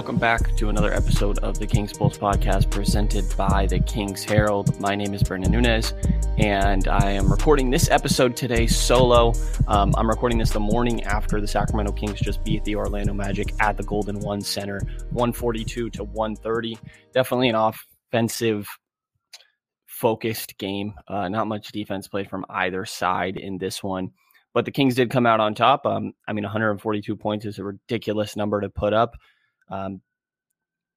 Welcome back to another episode of the Kings Pulse podcast presented by the Kings Herald. My name is Brendan Nunez, and I am recording this episode today solo. Um, I'm recording this the morning after the Sacramento Kings just beat the Orlando Magic at the Golden One Center, 142 to 130. Definitely an offensive focused game. Uh, not much defense played from either side in this one. But the Kings did come out on top. Um, I mean, 142 points is a ridiculous number to put up. Um,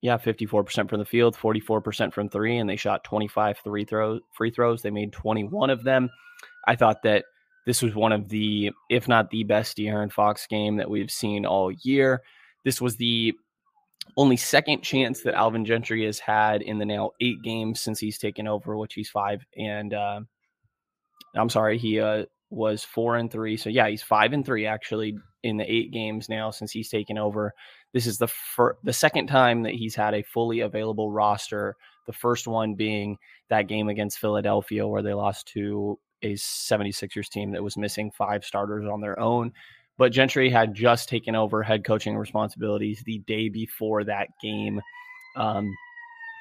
yeah, 54% from the field, 44% from three, and they shot 25 three throws, free throws. They made 21 of them. I thought that this was one of the, if not the best De'Aaron Fox game that we've seen all year. This was the only second chance that Alvin Gentry has had in the now eight games since he's taken over, which he's five. And uh, I'm sorry, he uh, was four and three. So yeah, he's five and three actually in the eight games now since he's taken over. This is the fir- the second time that he's had a fully available roster. The first one being that game against Philadelphia where they lost to a 76ers team that was missing five starters on their own. But Gentry had just taken over head coaching responsibilities the day before that game. Um,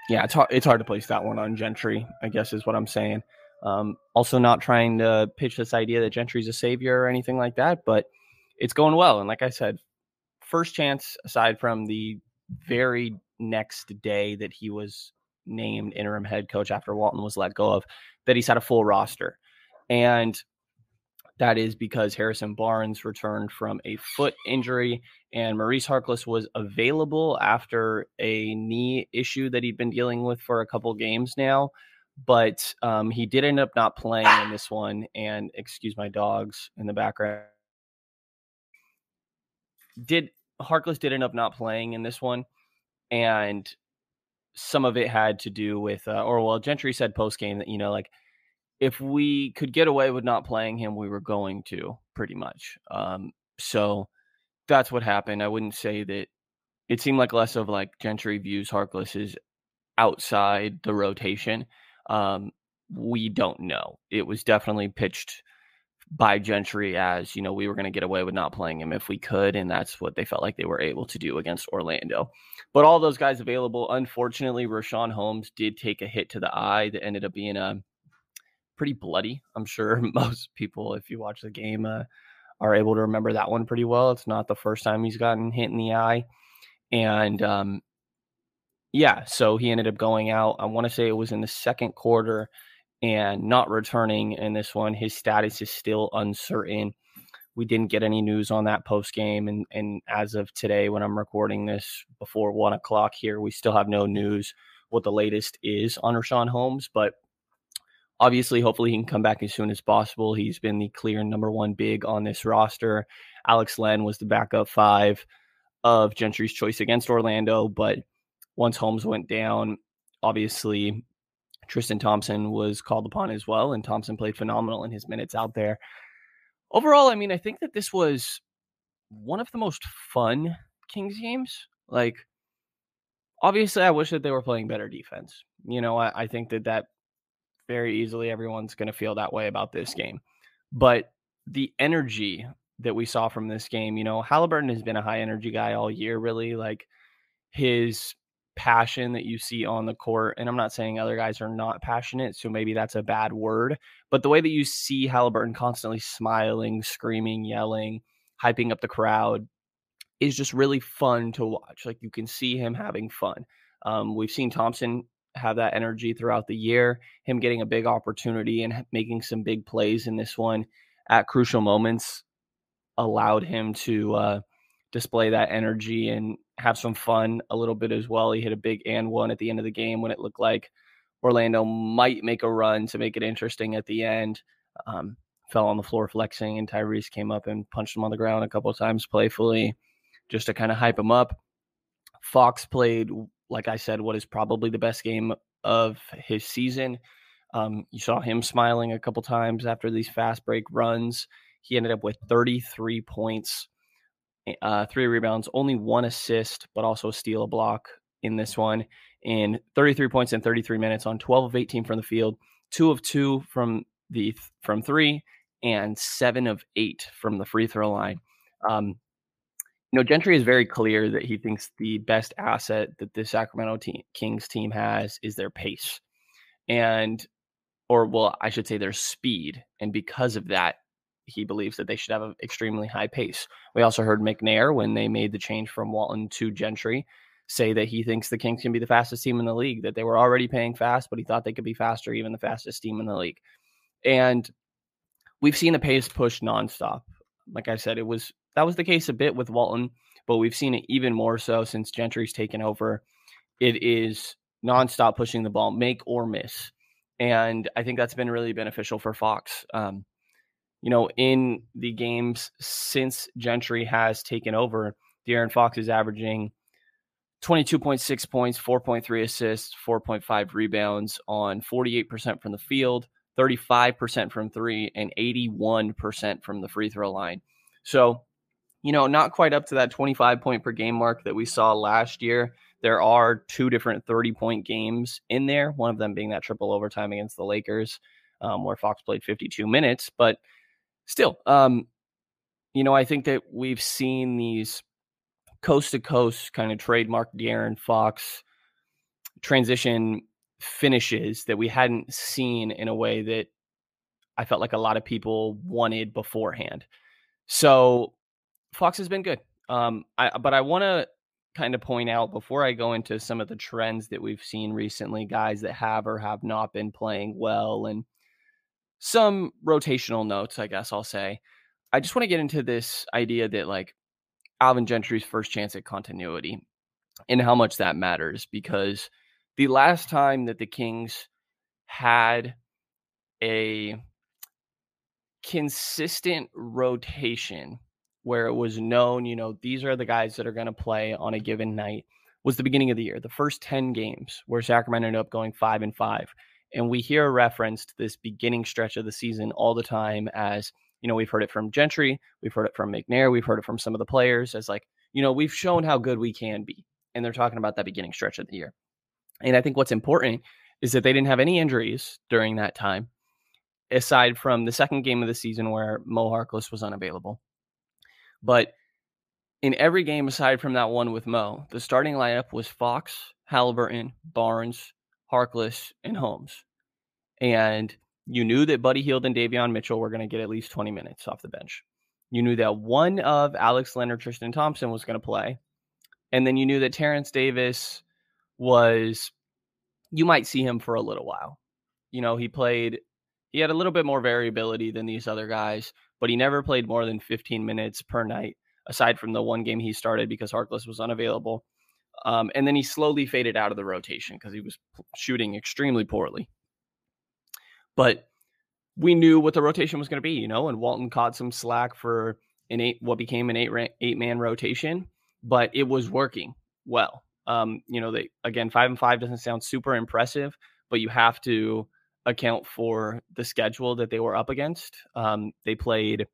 yeah, it's hard, it's hard to place that one on Gentry, I guess is what I'm saying. Um, also, not trying to pitch this idea that Gentry's a savior or anything like that, but it's going well. And like I said, first chance aside from the very next day that he was named interim head coach after Walton was let go of, that he's had a full roster. And that is because Harrison Barnes returned from a foot injury and Maurice Harkless was available after a knee issue that he'd been dealing with for a couple games now but um, he did end up not playing in this one. And excuse my dogs in the background. Did Harkless did end up not playing in this one, and some of it had to do with, uh, or well, Gentry said post game that you know, like if we could get away with not playing him, we were going to pretty much. Um, so that's what happened. I wouldn't say that it seemed like less of like Gentry views Harkless as outside the rotation um, we don't know. It was definitely pitched by Gentry as, you know, we were going to get away with not playing him if we could. And that's what they felt like they were able to do against Orlando. But all those guys available, unfortunately, Richaun Holmes did take a hit to the eye that ended up being a um, pretty bloody. I'm sure most people, if you watch the game, uh, are able to remember that one pretty well. It's not the first time he's gotten hit in the eye. And um, yeah, so he ended up going out. I want to say it was in the second quarter and not returning in this one. His status is still uncertain. We didn't get any news on that post game, and and as of today, when I'm recording this before one o'clock here, we still have no news what the latest is on Richaun Holmes. But obviously, hopefully, he can come back as soon as possible. He's been the clear number one big on this roster. Alex Len was the backup five of Gentry's choice against Orlando, but once Holmes went down, obviously Tristan Thompson was called upon as well, and Thompson played phenomenal in his minutes out there. Overall, I mean, I think that this was one of the most fun Kings games. Like, obviously, I wish that they were playing better defense. You know, I, I think that that very easily everyone's going to feel that way about this game. But the energy that we saw from this game, you know, Halliburton has been a high energy guy all year, really. Like, his passion that you see on the court. And I'm not saying other guys are not passionate, so maybe that's a bad word. But the way that you see Halliburton constantly smiling, screaming, yelling, hyping up the crowd is just really fun to watch. Like you can see him having fun. Um, we've seen Thompson have that energy throughout the year, him getting a big opportunity and making some big plays in this one at crucial moments allowed him to uh, display that energy and have some fun a little bit as well. He hit a big and one at the end of the game when it looked like Orlando might make a run to make it interesting at the end. Um, fell on the floor flexing, and Tyrese came up and punched him on the ground a couple of times playfully just to kind of hype him up. Fox played, like I said, what is probably the best game of his season. Um, you saw him smiling a couple times after these fast break runs. He ended up with 33 points, uh, three rebounds, only one assist, but also steal, a block in this one, in 33 points in 33 minutes on 12 of 18 from the field, two of two from the from three, and seven of eight from the free throw line. Um, you know, Gentry is very clear that he thinks the best asset that the Sacramento team, Kings team has is their pace. And, or well, I should say their speed. And because of that, he believes that they should have an extremely high pace. We also heard McNair when they made the change from Walton to Gentry say that he thinks the Kings can be the fastest team in the league, that they were already paying fast, but he thought they could be faster, even the fastest team in the league. And we've seen the pace push nonstop. Like I said, it was that was the case a bit with Walton, but we've seen it even more so since Gentry's taken over. It is nonstop pushing the ball, make or miss. And I think that's been really beneficial for Fox. Um, you know, in the games since Gentry has taken over, De'Aaron Fox is averaging 22.6 points, 4.3 assists, 4.5 rebounds on 48% from the field, 35% from three, and 81% from the free throw line. So, you know, not quite up to that 25 point per game mark that we saw last year. There are two different 30 point games in there, one of them being that triple overtime against the Lakers, um, where Fox played 52 minutes. But still, um, you know, I think that we've seen these coast to coast kind of trademark De'Aaron Fox transition finishes that we hadn't seen in a way that I felt like a lot of people wanted beforehand. So Fox has been good. Um, I, but I want to kind of point out before I go into some of the trends that we've seen recently, guys that have or have not been playing well, and some rotational notes, I guess I'll say. I just want to get into this idea that like Alvin Gentry's first chance at continuity and how much that matters because the last time that the Kings had a consistent rotation where it was known, you know, these are the guys that are going to play on a given night was the beginning of the year, the first 10 games where Sacramento ended up going five and five. And we hear a reference to this beginning stretch of the season all the time as, you know, we've heard it from Gentry, we've heard it from McNair, we've heard it from some of the players as like, you know, we've shown how good we can be. And they're talking about that beginning stretch of the year. And I think what's important is that they didn't have any injuries during that time, aside from the second game of the season where Mo Harkless was unavailable. But in every game aside from that one with Mo, the starting lineup was Fox, Halliburton, Barnes, Harkless, and Holmes. And you knew that Buddy Hield and Davion Mitchell were going to get at least 20 minutes off the bench. You knew that one of Alex Leonard, Tristan Thompson was going to play. And then you knew that Terrence Davis was you might see him for a little while. You know, he played he had a little bit more variability than these other guys, but he never played more than 15 minutes per night, aside from the one game he started because Harkless was unavailable. Um, and then he slowly faded out of the rotation because he was shooting extremely poorly. But we knew what the rotation was going to be, you know, and Walton caught some slack for an eight, what became an eight eight man rotation, but it was working well. Um, you know, they again five and five doesn't sound super impressive, but you have to account for the schedule that they were up against. Um, they played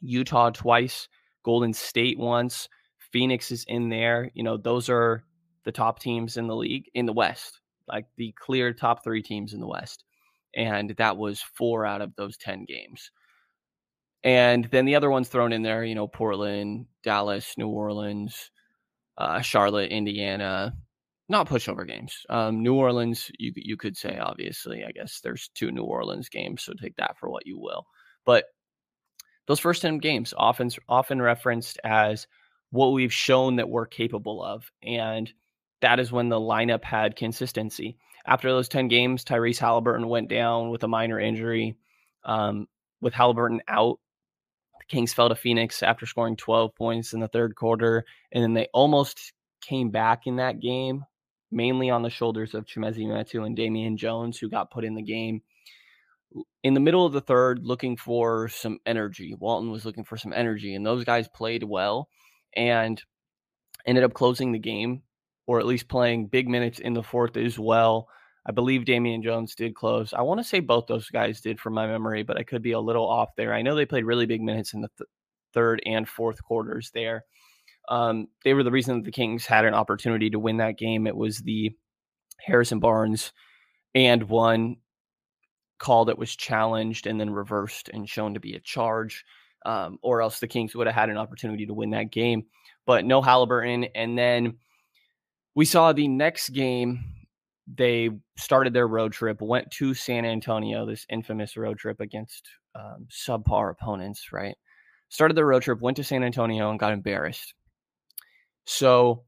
Utah twice, Golden State once, Phoenix is in there. You know, those are the top teams in the league in the West, like the clear top three teams in the West. And that was four out of those 10 games. And then the other ones thrown in there, you know, Portland, Dallas, New Orleans, uh, Charlotte, Indiana, not pushover games. Um, New Orleans, you you could say obviously. I guess there's two New Orleans games, so take that for what you will. But those first ten games, often often referenced as what we've shown that we're capable of, and that is when the lineup had consistency. After those ten games, Tyrese Halliburton went down with a minor injury. Um, with Halliburton out, the Kings fell to Phoenix after scoring 12 points in the third quarter, and then they almost came back in that game, mainly on the shoulders of Chimezie Metu and Damian Jones, who got put in the game. In the middle of the third, looking for some energy. Walton was looking for some energy, and those guys played well and ended up closing the game, or at least playing big minutes in the fourth as well. I believe Damian Jones did close. I want to say both those guys did from my memory, but I could be a little off there. I know they played really big minutes in the th- third and fourth quarters there. Um, they were the reason that the Kings had an opportunity to win that game. It was the Harrison Barnes and one call that was challenged and then reversed and shown to be a charge. Um, or else the Kings would have had an opportunity to win that game. But no Halliburton. And then we saw the next game. They started their road trip, went to San Antonio, this infamous road trip against um, subpar opponents, right? Started their road trip, went to San Antonio, and got embarrassed. So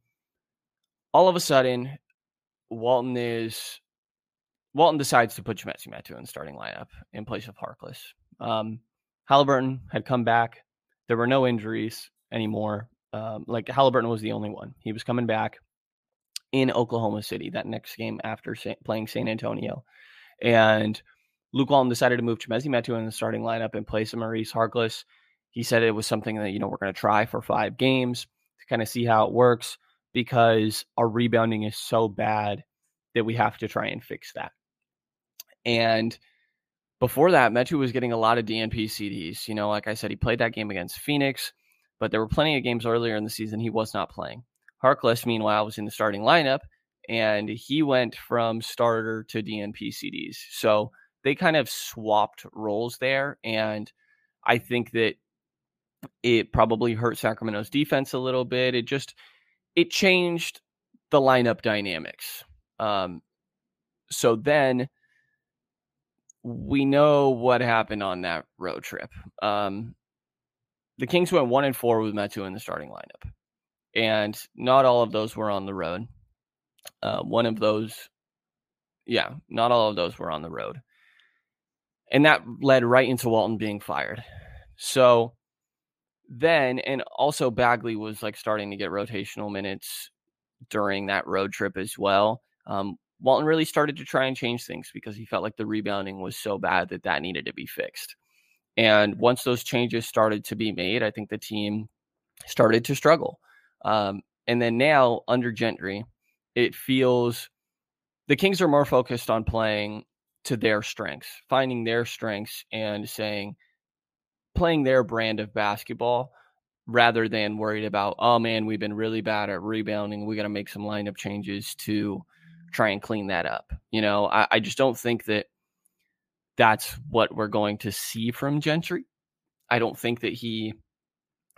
all of a sudden, Walton is Walton decides to put Metu in the starting lineup in place of Harkless. Um, Halliburton had come back. There were no injuries anymore. Um, like Halliburton was the only one. He was coming back in Oklahoma City that next game after playing San Antonio. And Luke Walton decided to move Chimezie Metu in the starting lineup in place Maurice Harkless. He said it was something that, you know, we're going to try for five games to kind of see how it works because our rebounding is so bad that we have to try and fix that. And before that, Metu was getting a lot of DNP CDs. You know, like I said, he played that game against Phoenix, but there were plenty of games earlier in the season he was not playing. Harkless, meanwhile, was in the starting lineup and he went from starter to DNP CDs. So they kind of swapped roles there. And I think that it probably hurt Sacramento's defense a little bit. It just it changed the lineup dynamics. Um, so then we know what happened on that road trip. Um, the Kings went one and four with Metu in the starting lineup, and not all of those were on the road. Uh, one of those, yeah, not all of those were on the road, and that led right into Walton being fired. So then, and also Bagley was like starting to get rotational minutes during that road trip as well. Um, Walton really started to try and change things because he felt like the rebounding was so bad that that needed to be fixed. And once those changes started to be made, I think the team started to struggle. Um, and then now under Gentry, it feels the Kings are more focused on playing to their strengths, finding their strengths and saying, playing their brand of basketball rather than worried about, oh man, we've been really bad at rebounding. We got to make some lineup changes to try and clean that up. You know, I, I just don't think that that's what we're going to see from Gentry. I don't think that he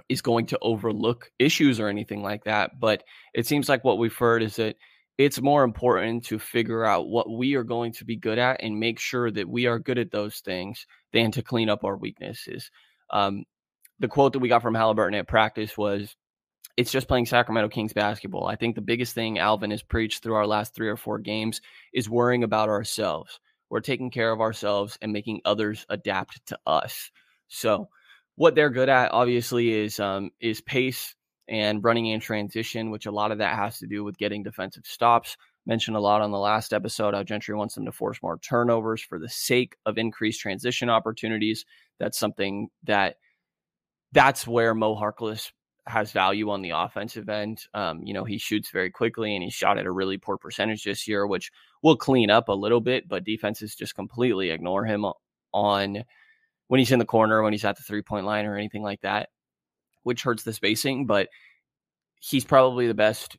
is going to overlook issues or anything like that. But it seems like what we've heard is that it's more important to figure out what we are going to be good at and make sure that we are good at those things than to clean up our weaknesses. Um, the quote that we got from Halliburton at practice was, it's just playing Sacramento Kings basketball. I think the biggest thing Alvin has preached through our last three or four games is worrying about ourselves. We're taking care of ourselves and making others adapt to us. So, what they're good at, obviously, is um, is pace and running in transition, which a lot of that has to do with getting defensive stops. Mentioned a lot on the last episode how Gentry wants them to force more turnovers for the sake of increased transition opportunities. That's something that that's where Mo Harkless has value on the offensive end. Um, you know, he shoots very quickly and he shot at a really poor percentage this year, which will clean up a little bit, but defenses just completely ignore him on when he's in the corner, when he's at the three point line or anything like that, which hurts the spacing. But he's probably the best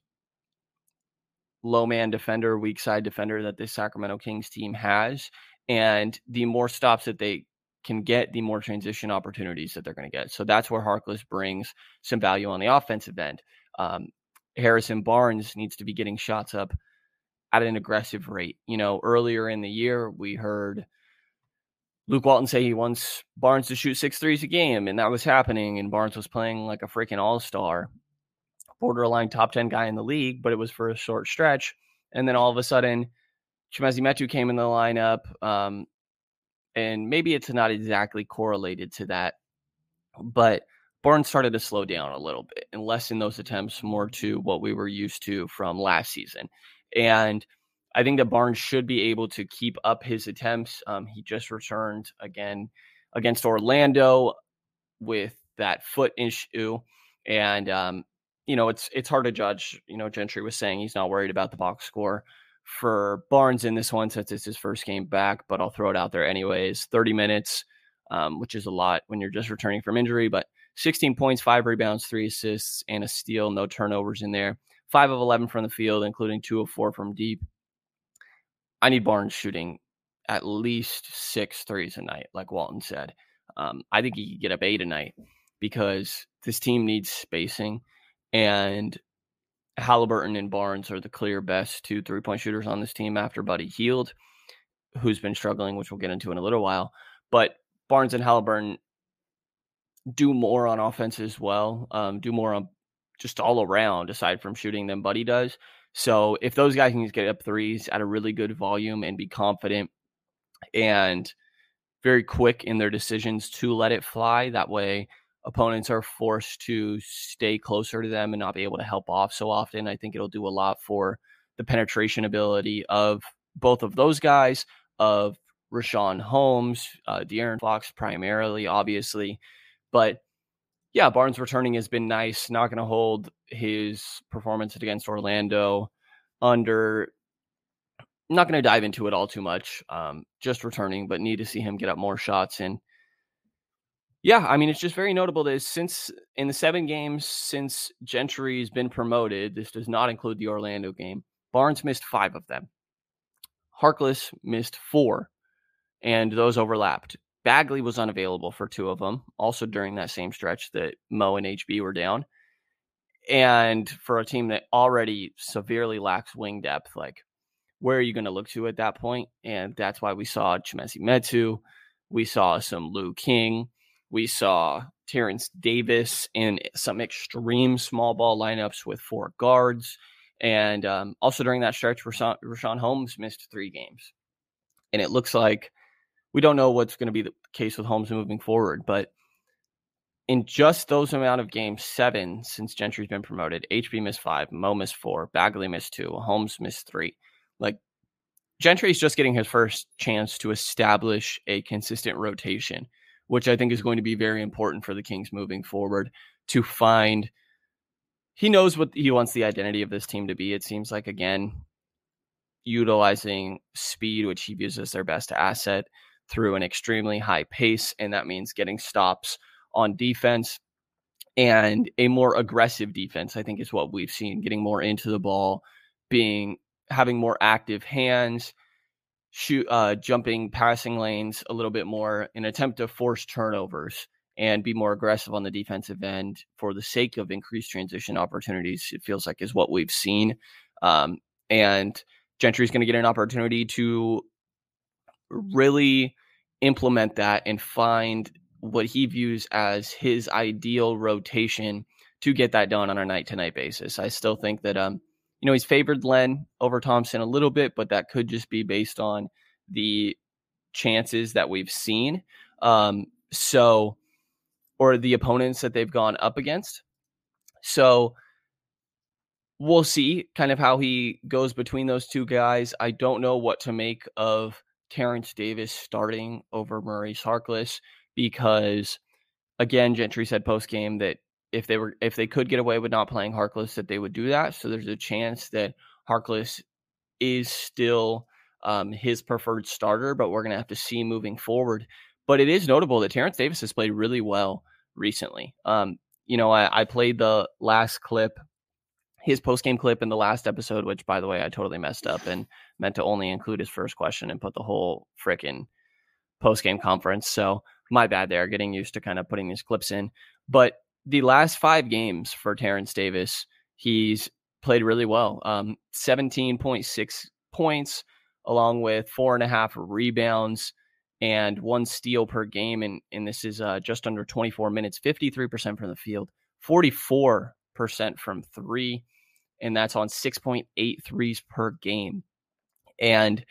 low man defender, weak side defender that this Sacramento Kings team has. And the more stops that they can get, the more transition opportunities that they're going to get. So that's where Harkless brings some value on the offensive end. Um, Harrison Barnes needs to be getting shots up at an aggressive rate. You know, earlier in the year, we heard Luke Walton say he wants Barnes to shoot six threes a game, and that was happening. And Barnes was playing like a freaking all star, borderline top 10 guy in the league, but it was for a short stretch. And then all of a sudden, Chimezie Metu came in the lineup. Um, and maybe it's not exactly correlated to that, but Barnes started to slow down a little bit and lessen those attempts more to what we were used to from last season. And I think that Barnes should be able to keep up his attempts. Um, he just returned again against Orlando with that foot issue, and um, you know it's it's hard to judge. You know, Gentry was saying he's not worried about the box score for Barnes in this one since it's his first game back, but I'll throw it out there anyways. 30 minutes, um, which is a lot when you're just returning from injury, but 16 points, five rebounds, three assists, and a steal, no turnovers in there. Five of 11 from the field, including two of four from deep. I need Barnes shooting at least six threes a night, like Walton said. Um, I think he could get up eight A night because this team needs spacing, and Halliburton and Barnes are the clear best two three point shooters on this team after Buddy Hield, who's been struggling, which we'll get into in a little while. But Barnes and Halliburton do more on offense as well, um, do more on just all around aside from shooting than Buddy does. So if those guys can get up threes at a really good volume and be confident and very quick in their decisions to let it fly, that way opponents are forced to stay closer to them and not be able to help off so often. I think it'll do a lot for the penetration ability of both of those guys, of Richaun Holmes, uh, De'Aaron Fox primarily, obviously. But yeah, Barnes returning has been nice. Not going to hold his performance against Orlando under. Not going to dive into it all too much. Um, just returning, but need to see him get up more shots. And yeah, I mean, it's just very notable that since in the seven games since Gentry's been promoted, this does not include the Orlando game. Barnes missed five of them. Harkless missed four, and those overlapped. Bagley was unavailable for two of them, also during that same stretch that Mo and HB were down. And for a team that already severely lacks wing depth, like where are you going to look to at that point? And that's why we saw Chimezie Metu. We saw some Louis King. We saw Terrence Davis in some extreme small ball lineups with four guards. And um, also during that stretch, Rashawn, Richaun Holmes missed three games. And it looks like we don't know what's going to be the case with Holmes moving forward, but in just those amount of games, seven since Gentry's been promoted, HB missed five, Mo missed four, Bagley missed two, Holmes missed three. Like Gentry's just getting his first chance to establish a consistent rotation, which I think is going to be very important for the Kings moving forward to find. He knows what he wants the identity of this team to be. It seems like, again, utilizing speed, which he views as their best asset, through an extremely high pace, and that means getting stops on defense and a more aggressive defense. I think is what we've seen, getting more into the ball, being having more active hands, shoot, uh, jumping passing lanes a little bit more, in attempt to force turnovers and be more aggressive on the defensive end for the sake of increased transition opportunities. It feels like is what we've seen, um, and Gentry's going to get an opportunity to really implement that and find what he views as his ideal rotation to get that done on a night to night basis. I still think that um you know he's favored Len over Thompson a little bit, but that could just be based on the chances that we've seen. Um so or the opponents that they've gone up against. So we'll see kind of how he goes between those two guys. I don't know what to make of Terrence Davis starting over Maurice Harkless because again, Gentry said post game that if they were if they could get away with not playing Harkless, that they would do that. So there's a chance that Harkless is still um, his preferred starter, but we're gonna have to see moving forward. But it is notable that Terrence Davis has played really well recently. Um, you know, I, I played the last clip his post game clip in the last episode, which by the way I totally messed up and meant to only include his first question and put the whole freaking post game conference. So my bad there, getting used to kind of putting these clips in. But the last five games for Terrence Davis, he's played really well. Um, 17.6 points, along with four and a half rebounds and one steal per game. And, and this is uh, just under 24 minutes, 53% from the field, 44% from three and that's on 6.8 threes per game. And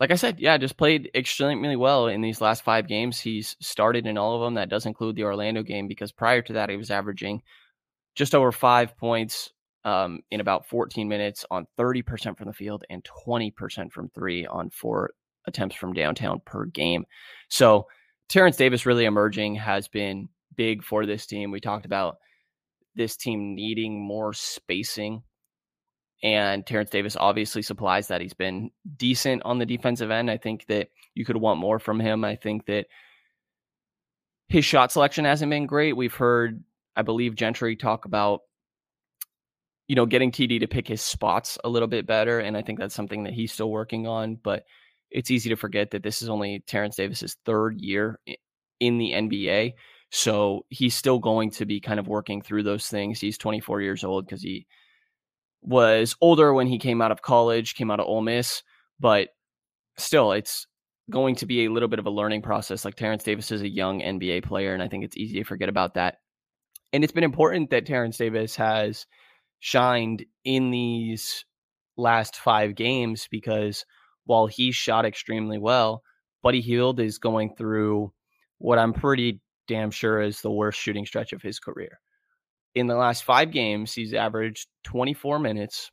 like I said, yeah, just played extremely well in these last five games. He's started in all of them. That does include the Orlando game because prior to that, he was averaging just over five points um, in about 14 minutes on 30% from the field and 20% from three on four attempts from downtown per game. So Terrence Davis really emerging has been big for this team. We talked about this team needing more spacing and Terrence Davis obviously supplies that. He's been decent on the defensive end. I think that you could want more from him. I think that his shot selection hasn't been great. We've heard, I believe, Gentry talk about, you know, getting TD to pick his spots a little bit better. And I think that's something that he's still working on. But it's easy to forget that this is only Terrence Davis's third year in the NBA. So he's still going to be kind of working through those things. He's 24 years old because he was older when he came out of college, came out of Ole Miss, but still, it's going to be a little bit of a learning process. Like Terrence Davis is a young NBA player, and I think it's easy to forget about that. And it's been important that Terrence Davis has shined in these last five games because while he shot extremely well, Buddy Hield is going through what I'm pretty damn sure is the worst shooting stretch of his career. In the last five games, he's averaged 24 minutes,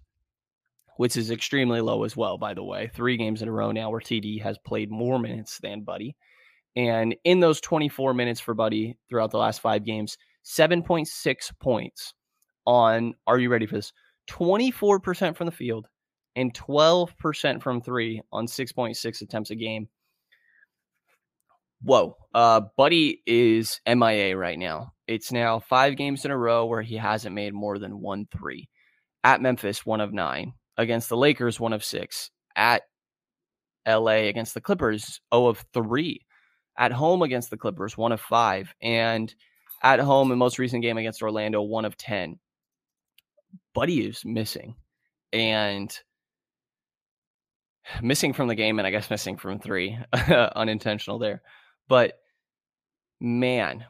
which is extremely low as well, by the way. Three games in a row now where TD has played more minutes than Buddy. And in those 24 minutes for Buddy throughout the last five games, 7.6 points on, are you ready for this? 24% from the field and 12% from three on 6.6 attempts a game. Whoa. Uh, Buddy is MIA right now. It's now five games in a row where he hasn't made more than one three. At Memphis, one of nine. Against the Lakers, one of six. At LA against the Clippers, 0 of 3. At home against the Clippers, 1 of 5. And at home in most recent game against Orlando, 1 of 10. Buddy is missing. And missing from the game, and I guess missing from three, unintentional there. But man,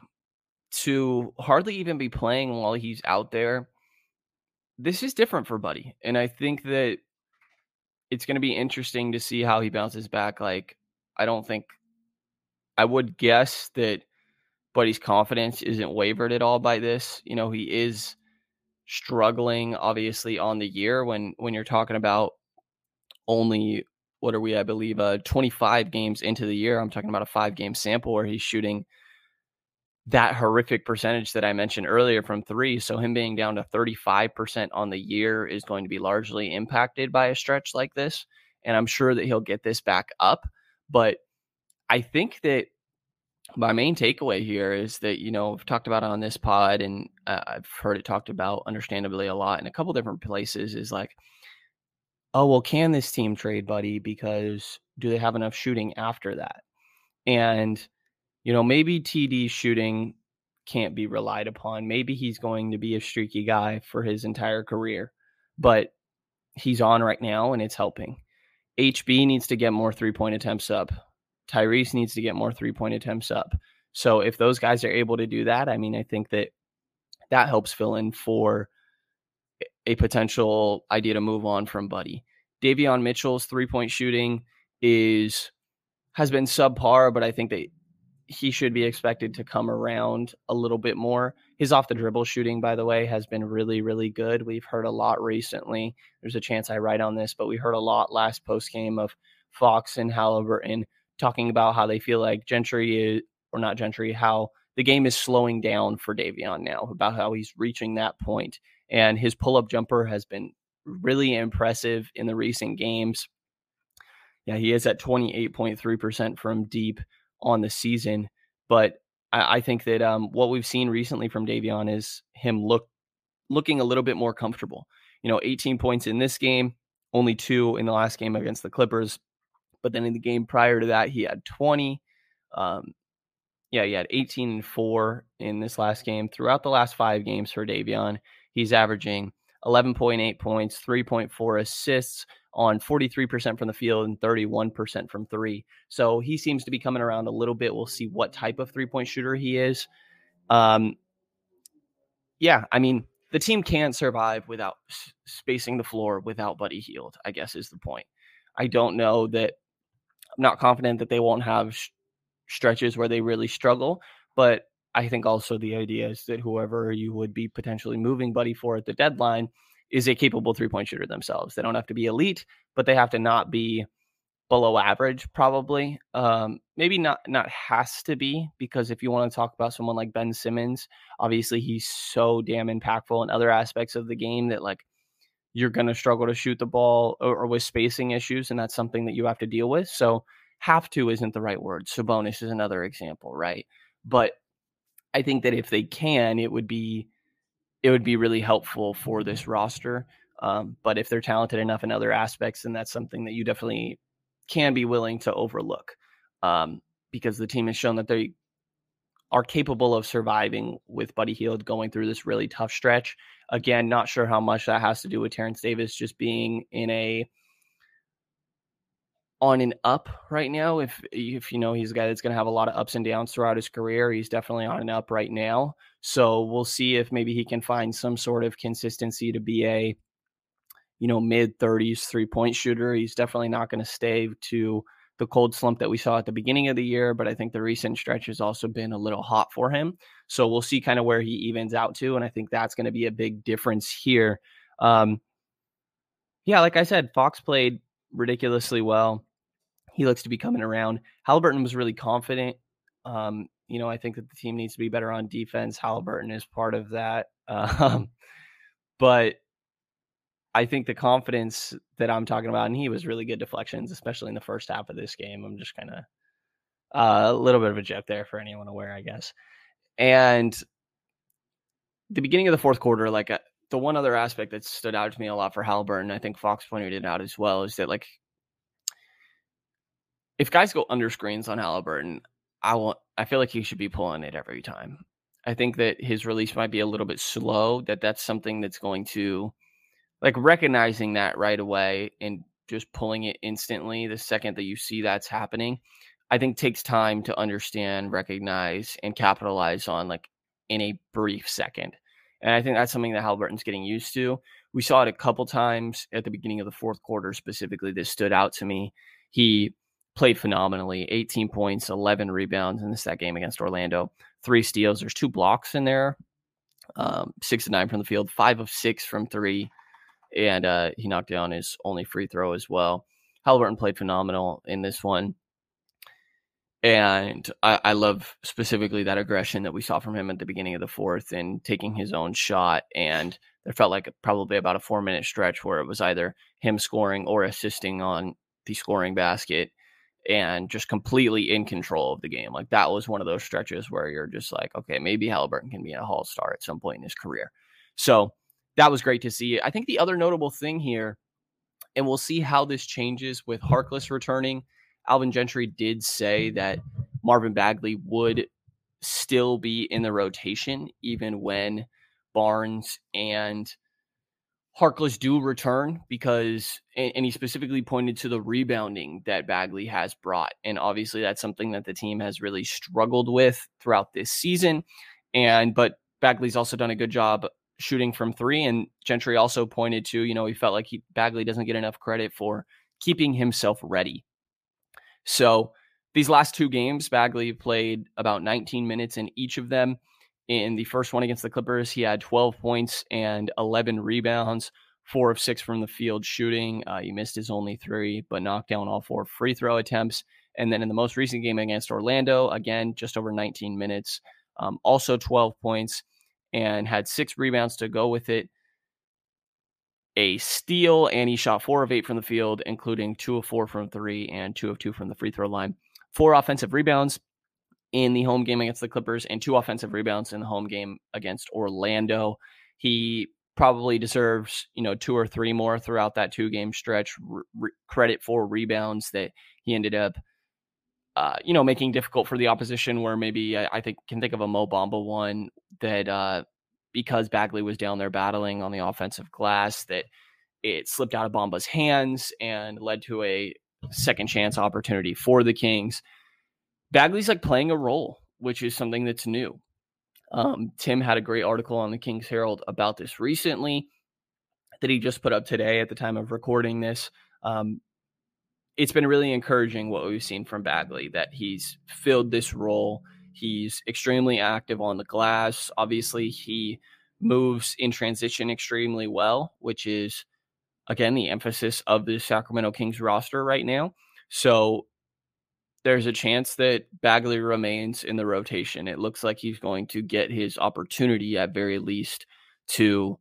to hardly even be playing while he's out there, this is different for Buddy. And I think that it's going to be interesting to see how he bounces back. Like, I don't think I would guess that Buddy's confidence isn't wavered at all by this. You know, he is struggling obviously on the year when when you're talking about only what are we? I believe uh, 25 games into the year. I'm talking about a five game sample where he's shooting that horrific percentage that I mentioned earlier from three. So him being down to 35% on the year is going to be largely impacted by a stretch like this. And I'm sure that he'll get this back up. But I think that my main takeaway here is that, you know, I've talked about on this pod and uh, I've heard it talked about understandably a lot in a couple different places is like, oh, well, can this team trade Buddy because do they have enough shooting after that? And, you know, maybe TD shooting can't be relied upon. Maybe he's going to be a streaky guy for his entire career, but he's on right now and it's helping. HB needs to get more three point attempts up. Tyrese needs to get more three point attempts up. So if those guys are able to do that, I mean, I think that that helps fill in for a potential idea to move on from Buddy. Davion Mitchell's three point shooting is has been subpar, but I think that he should be expected to come around a little bit more. His off the dribble shooting, by the way, has been really, really good. We've heard a lot recently. There's a chance I write on this, but we heard a lot last post game of Fox and Halliburton talking about how they feel like Gentry is, or not Gentry, how the game is slowing down for Davion now, about how he's reaching that point and his pull up jumper has been really impressive in the recent games. Yeah, he is at 28.3% from deep on the season. But I, I think that um, what we've seen recently from Davion is him look looking a little bit more comfortable. You know, 18 points in this game, only two in the last game against the Clippers. But then in the game prior to that, he had 20. Um, yeah, he had 18 and 4 in this last game. Throughout the last five games for Davion, he's averaging 11.8 points, 3.4 assists on 43% from the field and 31% from three. So he seems to be coming around a little bit. We'll see what type of three point shooter he is. Um, yeah, I mean, the team can't survive without spacing the floor without Buddy Hield, I guess is the point. I don't know that I'm not confident that they won't have sh- stretches where they really struggle, but I think also the idea is that whoever you would be potentially moving Buddy for at the deadline is a capable three point shooter themselves. They don't have to be elite, but they have to not be below average, probably. Um, maybe not not has to be because if you want to talk about someone like Ben Simmons, obviously he's so damn impactful in other aspects of the game that like you're going to struggle to shoot the ball or, or, with spacing issues, and that's something that you have to deal with. So have to isn't the right word. Sabonis is another example, right? But I think that if they can, it would be it would be really helpful for this roster. Um, but if they're talented enough in other aspects, then that's something that you definitely can be willing to overlook um, because the team has shown that they are capable of surviving with Buddy Hield going through this really tough stretch. Again, not sure how much that has to do with Terrence Davis just being in a on an up right now. If if you know he's a guy that's going to have a lot of ups and downs throughout his career, he's definitely on an up right now. So we'll see if maybe he can find some sort of consistency to be a you know mid 30s three point shooter. He's definitely not going to stay to the cold slump that we saw at the beginning of the year, but I think the recent stretch has also been a little hot for him. So we'll see kind of where he evens out to, and I think that's going to be a big difference here. Um, yeah, like I said, Fox played ridiculously well he looks to be coming around. Halliburton was really confident. Um, you know, I think that the team needs to be better on defense. Halliburton is part of that. Um, but I think the confidence that I'm talking about, and he was really good deflections, especially in the first half of this game. I'm just kind of uh, a little bit of a joke there for anyone aware, I guess. And the beginning of the fourth quarter, like uh, the one other aspect that stood out to me a lot for Halliburton, I think Fox pointed it out as well, is that like if guys go under screens on Halliburton, I want I feel like he should be pulling it every time. I think that his release might be a little bit slow. That that's something that's going to like recognizing that right away and just pulling it instantly the second that you see that's happening. I think takes time to understand, recognize, and capitalize on like in a brief second. And I think that's something that Halliburton's getting used to. We saw it a couple times at the beginning of the fourth quarter, specifically. This stood out to me. He played phenomenally 18 points, 11 rebounds in this that game against Orlando, three steals. There's two blocks in there, um, six to nine from the field, five of six from three. And uh, he knocked down his only free throw as well. Halliburton played phenomenal in this one. And I, I love specifically that aggression that we saw from him at the beginning of the fourth and taking his own shot. And there felt like probably about a four minute stretch where it was either him scoring or assisting on the scoring basket and just completely in control of the game. Like that was one of those stretches where you're just like, okay, maybe Halliburton can be a Hall star at some point in his career. So that was great to see. I think the other notable thing here, and we'll see how this changes with Harkless returning. Alvin Gentry did say that Marvin Bagley would still be in the rotation even when Barnes and Harkless do return because, and he specifically pointed to the rebounding that Bagley has brought. And obviously, that's something that the team has really struggled with throughout this season. And, but Bagley's also done a good job shooting from three. And Gentry also pointed to, you know, he felt like he, Bagley doesn't get enough credit for keeping himself ready. So these last two games, Bagley played about 19 minutes in each of them. In the first one against the Clippers, he had 12 points and 11 rebounds, four of six from the field shooting. Uh, he missed his only three, but knocked down all four free throw attempts. And then in the most recent game against Orlando, again, just over 19 minutes, um, also 12 points and had six rebounds to go with it. A steal, and he shot four of eight from the field, including two of four from three and two of two from the free throw line. Four offensive rebounds, in the home game against the Clippers and two offensive rebounds in the home game against Orlando. He probably deserves, you know, two or three more throughout that two game stretch. Re- credit for rebounds that he ended up, uh, you know, making difficult for the opposition. Where maybe I, I think can think of a Mo Bamba one that uh, because Bagley was down there battling on the offensive glass that it slipped out of Bamba's hands and led to a second chance opportunity for the Kings. Bagley's like playing a role, which is something that's new. Um, Tim had a great article on the King's Herald about this recently that he just put up today at the time of recording this. Um, it's been really encouraging what we've seen from Bagley that he's filled this role. He's extremely active on the glass. Obviously, he moves in transition extremely well, which is again the emphasis of the Sacramento Kings roster right now. So there's a chance that Bagley remains in the rotation. It looks like he's going to get his opportunity at very least to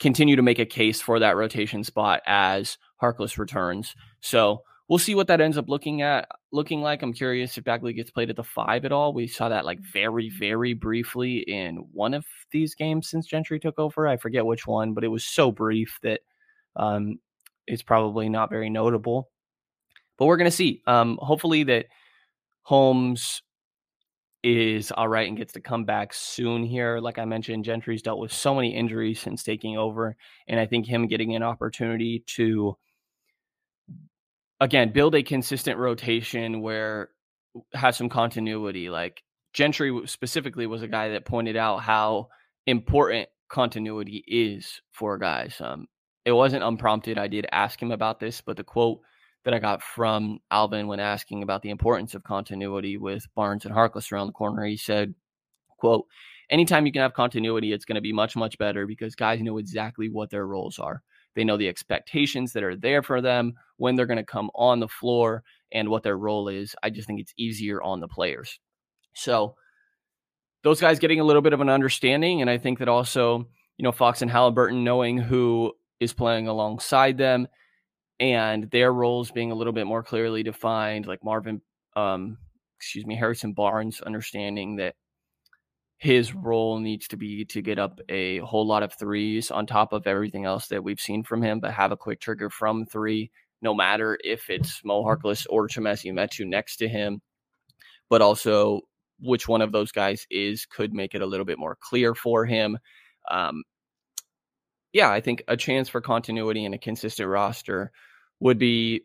continue to make a case for that rotation spot as Harkless returns. So we'll see what that ends up looking at looking like. I'm curious if Bagley gets played at the five at all. We saw that like very, very briefly in one of these games since Gentry took over. I forget which one, but it was so brief that um, it's probably not very notable but we're going to see. Um, hopefully that Holmes is all right and gets to come back soon here. Like I mentioned, Gentry's dealt with so many injuries since taking over. And I think him getting an opportunity to, again, build a consistent rotation where has some continuity. Like Gentry specifically was a guy that pointed out how important continuity is for guys. Um, it wasn't unprompted. I did ask him about this, but the quote that I got from Alvin when asking about the importance of continuity with Barnes and Harkless around the corner, he said, quote, anytime you can have continuity, it's going to be much, much better because guys know exactly what their roles are. They know the expectations that are there for them, when they're going to come on the floor, and what their role is. I just think it's easier on the players. So those guys getting a little bit of an understanding. And I think that also, you know, Fox and Halliburton knowing who is playing alongside them and their roles being a little bit more clearly defined, like Marvin, um, excuse me, Harrison Barnes understanding that his role needs to be to get up a whole lot of threes on top of everything else that we've seen from him, but have a quick trigger from three, no matter if it's Mo Harkless or Chimezie Metu next to him, but also which one of those guys is could make it a little bit more clear for him. Um, yeah, I think a chance for continuity and a consistent roster would be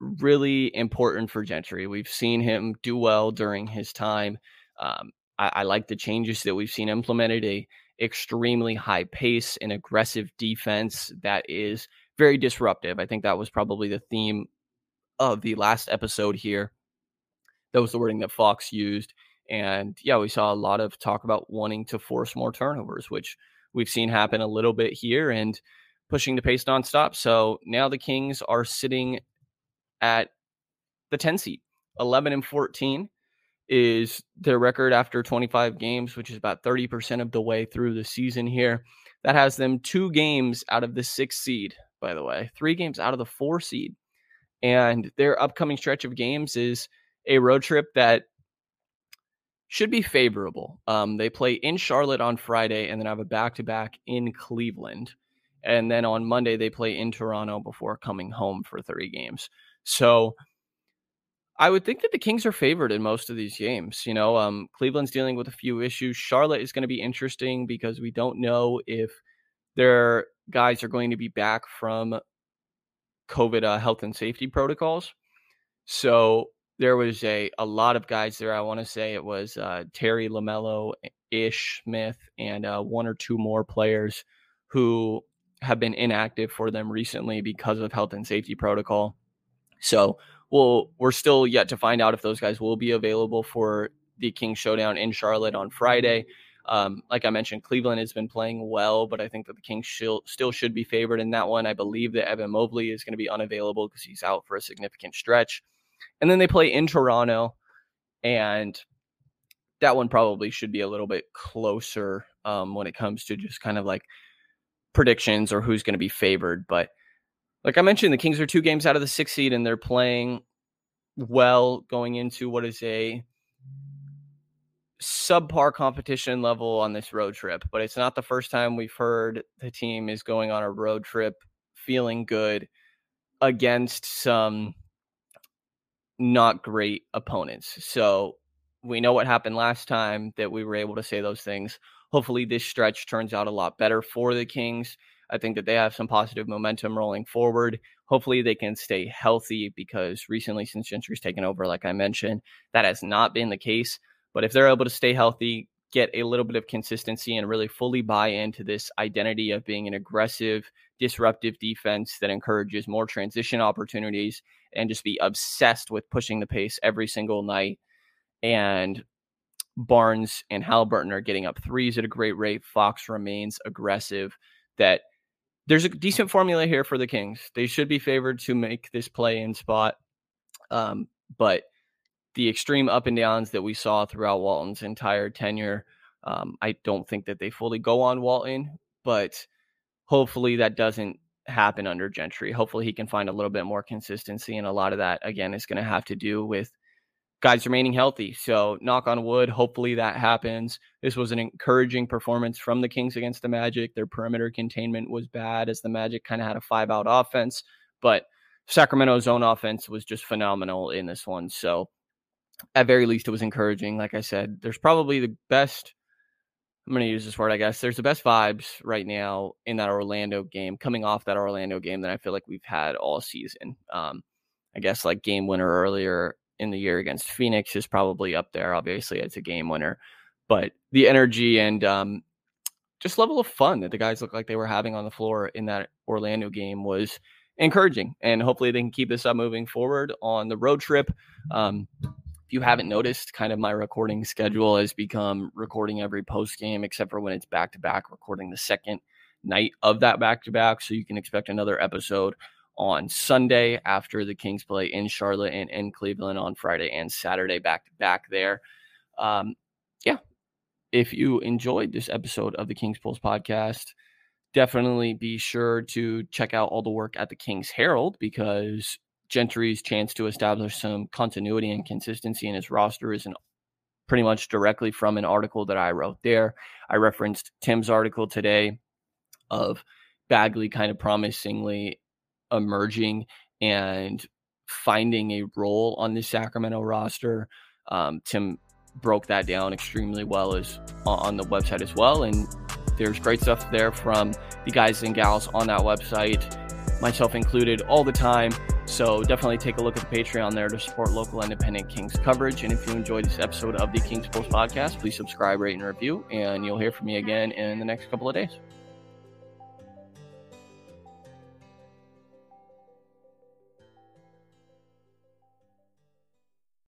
really important for Gentry. We've seen him do well during his time. Um, I, I, like the changes that we've seen implemented. A extremely high pace and aggressive defense that is very disruptive. I think that was probably the theme of the last episode here. That was the wording that Fox used. And yeah, we saw a lot of talk about wanting to force more turnovers, which we've seen happen a little bit here and pushing the pace nonstop. So now the Kings are sitting at the 10 seat, 11 and 14 is their record after 25 games, which is about 30% of the way through the season here. That has them two games out of the six seed, by the way, three games out of the four seed. And their upcoming stretch of games is a road trip that should be favorable. Um, they play in Charlotte on Friday and then have a back to back in Cleveland. And then on Monday, they play in Toronto before coming home for three games. So I would think that the Kings are favored in most of these games. You know, um, Cleveland's dealing with a few issues. Charlotte is going to be interesting because we don't know if their guys are going to be back from COVID uh, health and safety protocols. So there was a a lot of guys there. I want to say it was uh, Terry LaMelo, Ish Smith, and uh, one or two more players who have been inactive for them recently because of health and safety protocol. So we'll we're still yet to find out if those guys will be available for the King Showdown in Charlotte on Friday. Um, like I mentioned, Cleveland has been playing well, but I think that the Kings still, still should be favored in that one. I believe that Evan Mobley is going to be unavailable because he's out for a significant stretch. And then they play in Toronto, and that one probably should be a little bit closer um, when it comes to just kind of like predictions or who's going to be favored. But like I mentioned, the Kings are two games out of the sixth seed, and they're playing well going into what is a subpar competition level on this road trip. But it's not the first time we've heard the team is going on a road trip feeling good against some not great opponents. So we know what happened last time that we were able to say those things. Hopefully, this stretch turns out a lot better for the Kings. I think that they have some positive momentum rolling forward. Hopefully, they can stay healthy because recently, since Gentry's taken over, like I mentioned, that has not been the case. But if they're able to stay healthy, get a little bit of consistency, and really fully buy into this identity of being an aggressive, disruptive defense that encourages more transition opportunities and just be obsessed with pushing the pace every single night. And Barnes and Halliburton are getting up threes at a great rate. Fox remains aggressive. That there's a decent formula here for the Kings. They should be favored to make this play in spot. Um, but the extreme up and downs that we saw throughout Walton's entire tenure, um, I don't think that they fully go on Walton, but hopefully that doesn't happen under Gentry. Hopefully he can find a little bit more consistency. And a lot of that, again, is going to have to do with guys remaining healthy. So, knock on wood, hopefully that happens. This was an encouraging performance from the Kings against the Magic. Their perimeter containment was bad as the Magic kind of had a five out offense, but Sacramento's own offense was just phenomenal in this one. So, at very least, it was encouraging. Like I said, there's probably the best. I'm going to use this word, I guess. There's the best vibes right now in that Orlando game, coming off that Orlando game that I feel like we've had all season. Um, I guess like game winner earlier in the year against Phoenix is probably up there. Obviously, it's a game winner, but the energy and um, just level of fun that the guys looked like they were having on the floor in that Orlando game was encouraging. And hopefully, they can keep this up moving forward on the road trip. Um, you haven't noticed, kind of my recording schedule has become recording every post game, except for when it's back to back, recording the second night of that back to back. So you can expect another episode on Sunday after the Kings play in Charlotte and in Cleveland on Friday and Saturday back to back there. Um, yeah. If you enjoyed this episode of the Kings Pulse podcast, definitely be sure to check out all the work at the Kings Herald because Gentry's chance to establish some continuity and consistency in his roster is an pretty much directly from an article that I wrote there. I referenced Tim's article today of Bagley kind of promisingly emerging and finding a role on the Sacramento roster. Um, Tim broke that down extremely well as on the website as well, and there's great stuff there from the guys and gals on that website, myself included, all the time. So definitely take a look at the Patreon there to support local independent Kings coverage. And if you enjoyed this episode of the Kings Pulse podcast, please subscribe, rate, and review. And you'll hear from me again in the next couple of days.